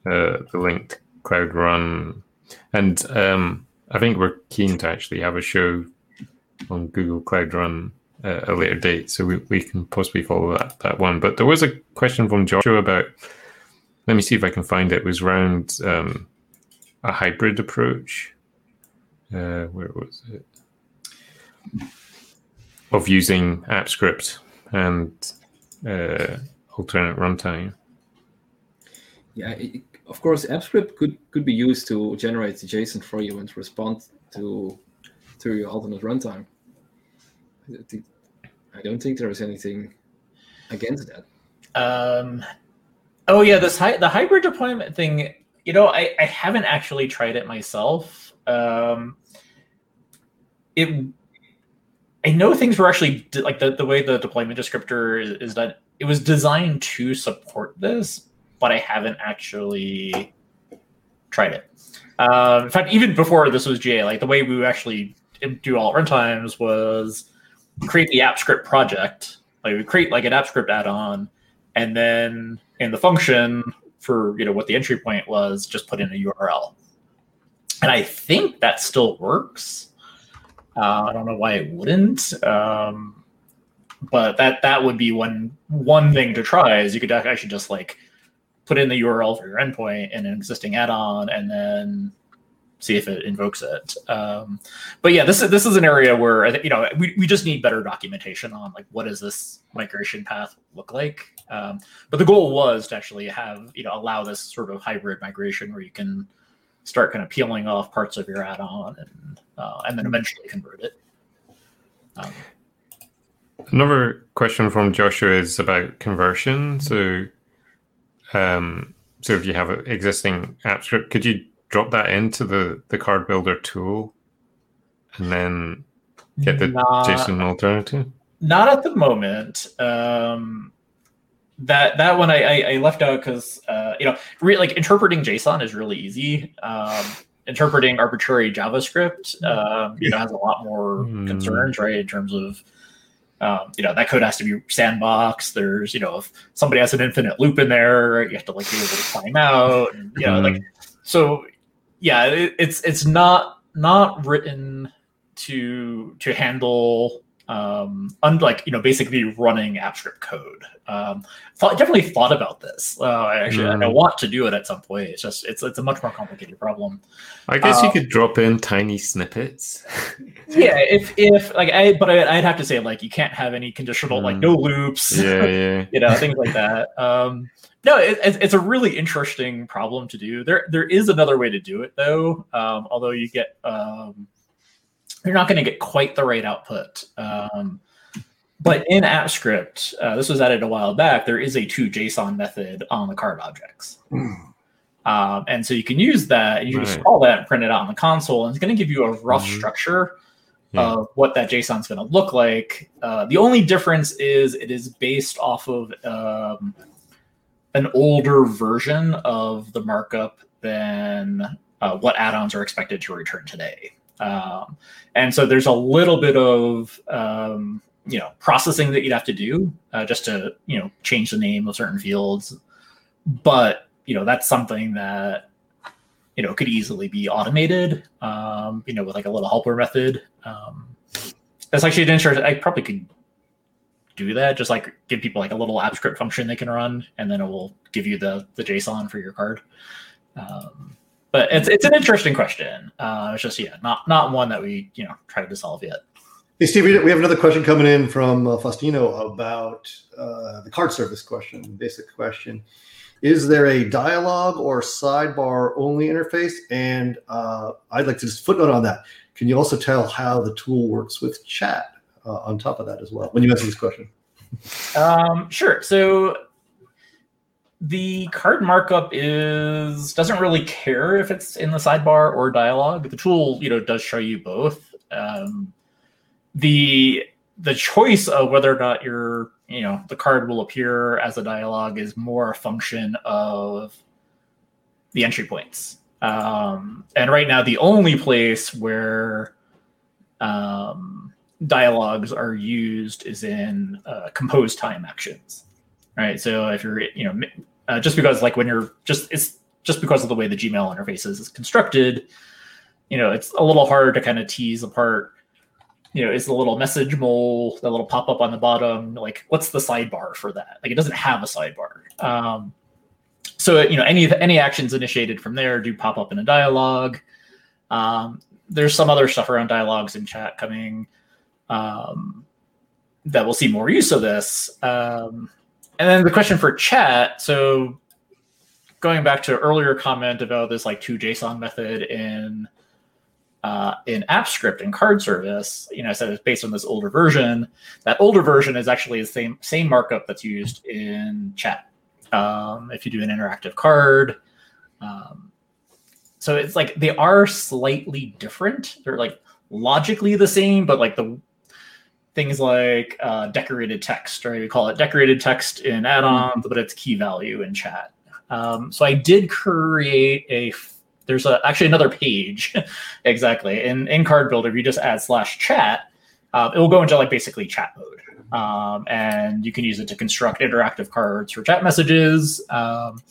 Speaker 1: uh, the linked Cloud Run, and um, I think we're keen to actually have a show on Google Cloud Run at a later date, so we, we can possibly follow that that one. But there was a question from Joshua about. Let me see if I can find it. it was around um, a hybrid approach. Uh, where was it? Of using AppScript and uh, alternate runtime.
Speaker 2: Yeah, it, of course, AppScript could could be used to generate the JSON for you and respond to to your alternate runtime. I, I don't think there is anything against that.
Speaker 4: Um, oh yeah, this hi- the hybrid deployment thing. You know, I, I haven't actually tried it myself. Um, it I know things were actually like the, the way the deployment descriptor is, is that it was designed to support this, but I haven't actually tried it. Um, in fact, even before this was GA, like the way we actually do all runtimes was create the AppScript project. Like we create like an AppScript add-on, and then in the function for you know what the entry point was, just put in a URL. And I think that still works. Uh, I don't know why it wouldn't. Um, but that that would be one one thing to try is you could actually just like put in the URL for your endpoint in an existing add-on, and then see if it invokes it. Um, but yeah, this is this is an area where I think you know we, we just need better documentation on like what does this migration path look like. Um, but the goal was to actually have you know allow this sort of hybrid migration where you can start kind of peeling off parts of your add-on and uh, and then eventually convert it. Um,
Speaker 1: Another question from Joshua is about conversion. So um, so if you have an existing app script, could you drop that into the, the card builder tool and then get the not, JSON alternative?
Speaker 4: Not at the moment. Um, that that one I, I, I left out because uh, you know re- like interpreting JSON is really easy. Um, interpreting arbitrary JavaScript um, you know has a lot more mm. concerns right in terms of um, you know that code has to be sandbox. There's you know if somebody has an infinite loop in there, you have to like be able to climb out. And, you know, mm. like so, yeah, it, it's it's not not written to to handle um, unlike you know basically running AppScript code. Um, thought, definitely thought about this. Uh, actually, mm. I want to do it at some point. It's just it's it's a much more complicated problem.
Speaker 1: I guess um, you could drop in tiny snippets. [LAUGHS]
Speaker 4: yeah, if if like I but I, would have to say like you can't have any conditional mm. like no loops.
Speaker 1: Yeah, yeah. [LAUGHS]
Speaker 4: you know things like that. Um, no, it, it's a really interesting problem to do. There there is another way to do it though. Um, although you get um, you're not going to get quite the right output. Um, but in AppScript, uh, this was added a while back. There is a to JSON method on the card objects, mm. um, and so you can use that. and You right. just call that and print it out on the console, and it's going to give you a rough mm-hmm. structure yeah. of what that JSON is going to look like. Uh, the only difference is it is based off of um, an older version of the markup than uh, what add-ons are expected to return today. Um, and so there's a little bit of um, you know processing that you'd have to do uh, just to you know change the name of certain fields, but you know that's something that you know could easily be automated. Um, you know with like a little helper method. Um, that's actually an interesting. I probably could do that. Just like give people like a little AppScript function they can run, and then it will give you the the JSON for your card. Um, but it's it's an interesting question. Uh, it's just yeah, not not one that we you know tried to solve yet.
Speaker 3: Hey Steve, we have another question coming in from uh, Faustino about uh, the card service question. Basic question: Is there a dialogue or sidebar only interface? And uh, I'd like to just footnote on that. Can you also tell how the tool works with chat uh, on top of that as well when you answer this question?
Speaker 4: Um, sure. So the card markup is doesn't really care if it's in the sidebar or dialogue. The tool, you know, does show you both. Um, the the choice of whether or not your you know the card will appear as a dialogue is more a function of the entry points. Um, and right now, the only place where um, dialogues are used is in uh, compose time actions right? So if you're, you know, uh, just because like when you're just it's just because of the way the Gmail interface is, constructed, you know, it's a little hard to kind of tease apart. You know, is the little message mole, the little pop up on the bottom, like what's the sidebar for that? Like it doesn't have a sidebar. Um, so you know, any any actions initiated from there do pop up in a dialogue. Um, there's some other stuff around dialogues in chat coming um, that we'll see more use of this. Um, and then the question for chat. So going back to earlier comment about this like two JSON method in uh, in AppScript and card service, you know, I said it's based on this older version. That older version is actually the same same markup that's used in chat. Um, if you do an interactive card, um, so it's like they are slightly different. They're like logically the same, but like the things like uh, decorated text, or We call it decorated text in add-ons, mm-hmm. but it's key value in chat. Um, so I did create a. There's a, actually another page, [LAUGHS] exactly in in Card Builder. If you just add slash chat, uh, it will go into like basically chat mode, um, and you can use it to construct interactive cards for chat messages. Um,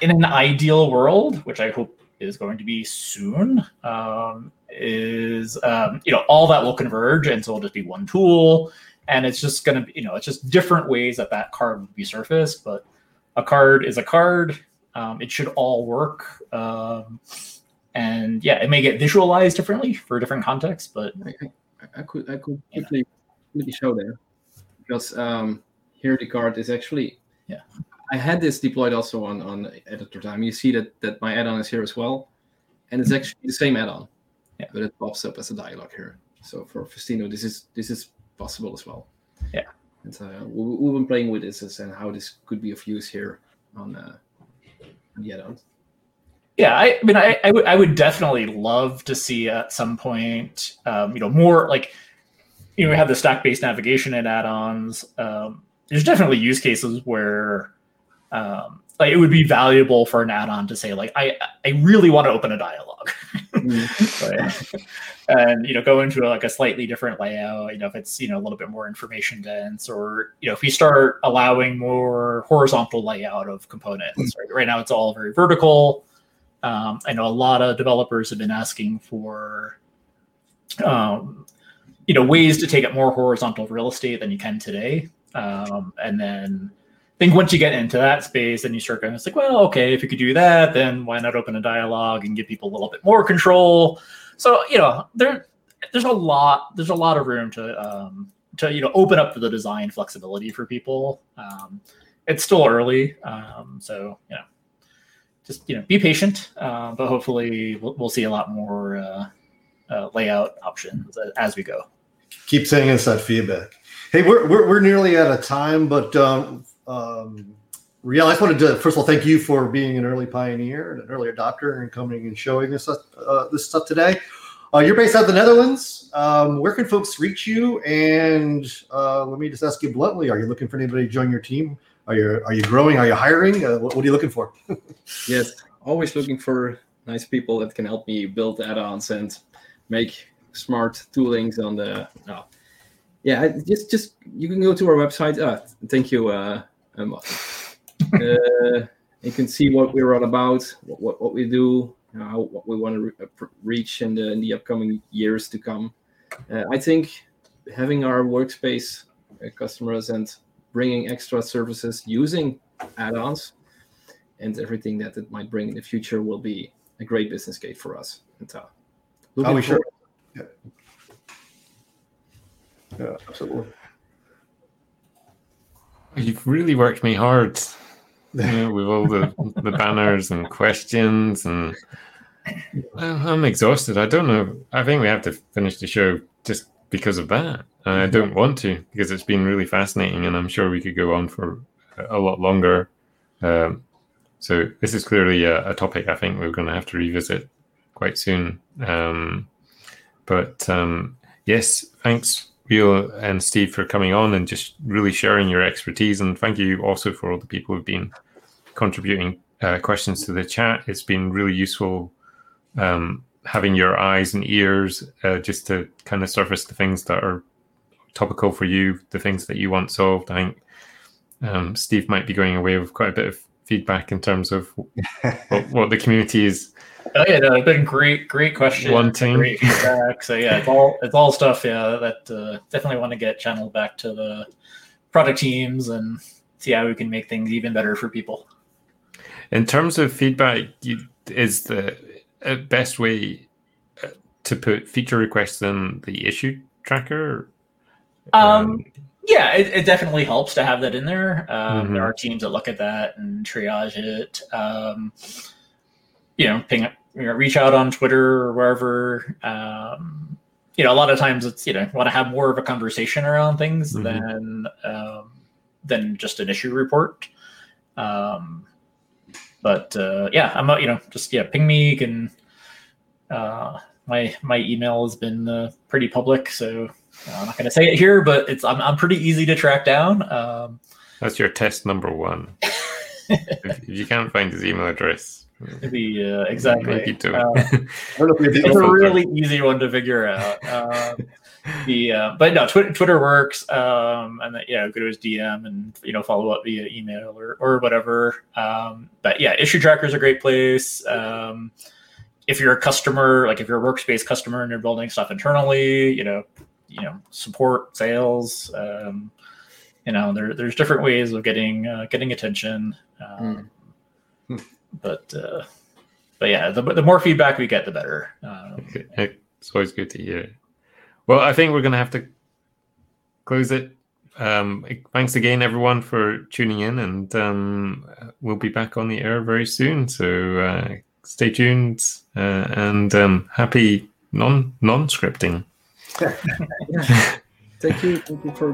Speaker 4: in an ideal world, which I hope is going to be soon, um, is um, you know all that will converge and so it'll just be one tool. And it's just going to be you know it's just different ways that that card will be surfaced but a card is a card. Um, it should all work um, and yeah it may get visualized differently for different contexts but
Speaker 2: i, I could i could quickly quickly show there. Because um, here the card is actually
Speaker 4: yeah
Speaker 2: i had this deployed also on on editor time you see that that my add-on is here as well and it's actually the same add-on
Speaker 4: yeah.
Speaker 2: but it pops up as a dialogue here. So for Faustino, this is this is possible as well.
Speaker 4: Yeah,
Speaker 2: and so uh, we, have been playing with this and how this could be of use here on, uh, on the add-ons.
Speaker 4: Yeah, I, I mean, I, I, w- I would definitely love to see at some point, um, you know, more like, you know, we have the stack-based navigation and add-ons. Um, there's definitely use cases where, um, like, it would be valuable for an add-on to say, like, I, I really want to open a dialogue. Mm. [LAUGHS] and you know go into like a slightly different layout you know if it's you know a little bit more information dense or you know if you start allowing more horizontal layout of components right, right now it's all very vertical um, i know a lot of developers have been asking for um, you know ways to take up more horizontal real estate than you can today. Um, and then think once you get into that space, then you start going, it's like, well, okay, if you could do that, then why not open a dialogue and give people a little bit more control? So you know, there there's a lot there's a lot of room to um, to you know open up the design flexibility for people. Um, it's still early, um, so you know, just you know, be patient. Uh, but hopefully, we'll, we'll, see a lot more uh, uh, layout options as we go.
Speaker 3: Keep sending us that feedback. Hey, we're we're, we're nearly out of time, but um, um, Riel, I just wanted to first of all thank you for being an early pioneer and an early adopter and coming and showing this uh, this stuff today. Uh, you're based out of the Netherlands. Um, where can folks reach you? And uh, let me just ask you bluntly: Are you looking for anybody to join your team? Are you are you growing? Are you hiring? Uh, what, what, are you looking for? [LAUGHS]
Speaker 2: yes, always looking for nice people that can help me build add-ons and make smart toolings on the. Oh, yeah, just just you can go to our website. Uh, thank you, uh, um, uh, you can see what we're all about, what, what, what we do, how, what we want to re- uh, reach in the, in the upcoming years to come. Uh, I think having our workspace uh, customers and bringing extra services using add-ons and everything that it might bring in the future will be a great business case for us. And, uh,
Speaker 3: Are we sure? Yeah. yeah, absolutely.
Speaker 1: You've really worked me hard [LAUGHS] yeah, with all the, the banners and questions and I'm exhausted. I don't know. I think we have to finish the show just because of that. I don't want to because it's been really fascinating, and I'm sure we could go on for a lot longer. Um, so this is clearly a, a, topic I think we're going to have to revisit quite soon. Um, but um, yes, thanks, Riel and Steve, for coming on and just really sharing your expertise, and thank you also for all the people who've been contributing uh, questions to the chat. It's been really useful um, having your eyes and ears uh, just to kind of surface the things that are topical for you, the things that you want solved. I think um, Steve might be going away with quite a bit of feedback in terms of [LAUGHS] what, what, the community is.
Speaker 4: Oh yeah, no, it's been great, great question.
Speaker 1: Wanting
Speaker 4: great feedback. So yeah, it's all it's all stuff. Yeah, that uh, definitely want to get channeled back to the product teams and see how we can make things even better for people.
Speaker 1: In terms of feedback, you, is the uh, best way uh, to put feature requests in the issue tracker?
Speaker 4: Um, um, yeah, it, it, definitely helps to have that in there. Um, mm-hmm. There are teams that look at that and triage it. Um, you know, ping, you know, reach out on Twitter or wherever. Um, you know, a lot of times it's you know want to have more of a conversation around things mm-hmm. than um, than just an issue report. Um, but uh, yeah, I'm you know just yeah, ping me. and uh, my my email has been uh, pretty public, so I'm not going to say it here, but it's I'm, I'm pretty easy to track down. Um,
Speaker 1: That's your test number one. [LAUGHS] if, you can't find his email address,
Speaker 4: the uh, exactly. Uh, [LAUGHS] it's a really easy one to figure out. Um, [LAUGHS] the uh, but no, Twitter, Twitter works, um, and that, yeah, go to his DM and you know follow up via email or or whatever. Um, but yeah, issue tracker is a great place. Um, if you're a customer, like if you're a workspace customer and you're building stuff internally, you know, you know, support, sales, um, you know, there, there's different ways of getting uh, getting attention. Um, mm. But uh, but yeah, the the more feedback we get, the better. Um,
Speaker 1: it's always good to hear. Well, I think we're going to have to close it. Um, thanks again, everyone, for tuning in, and um, we'll be back on the air very soon. So uh, stay tuned uh, and um, happy non non scripting. [LAUGHS]
Speaker 2: Thank you. Thank you for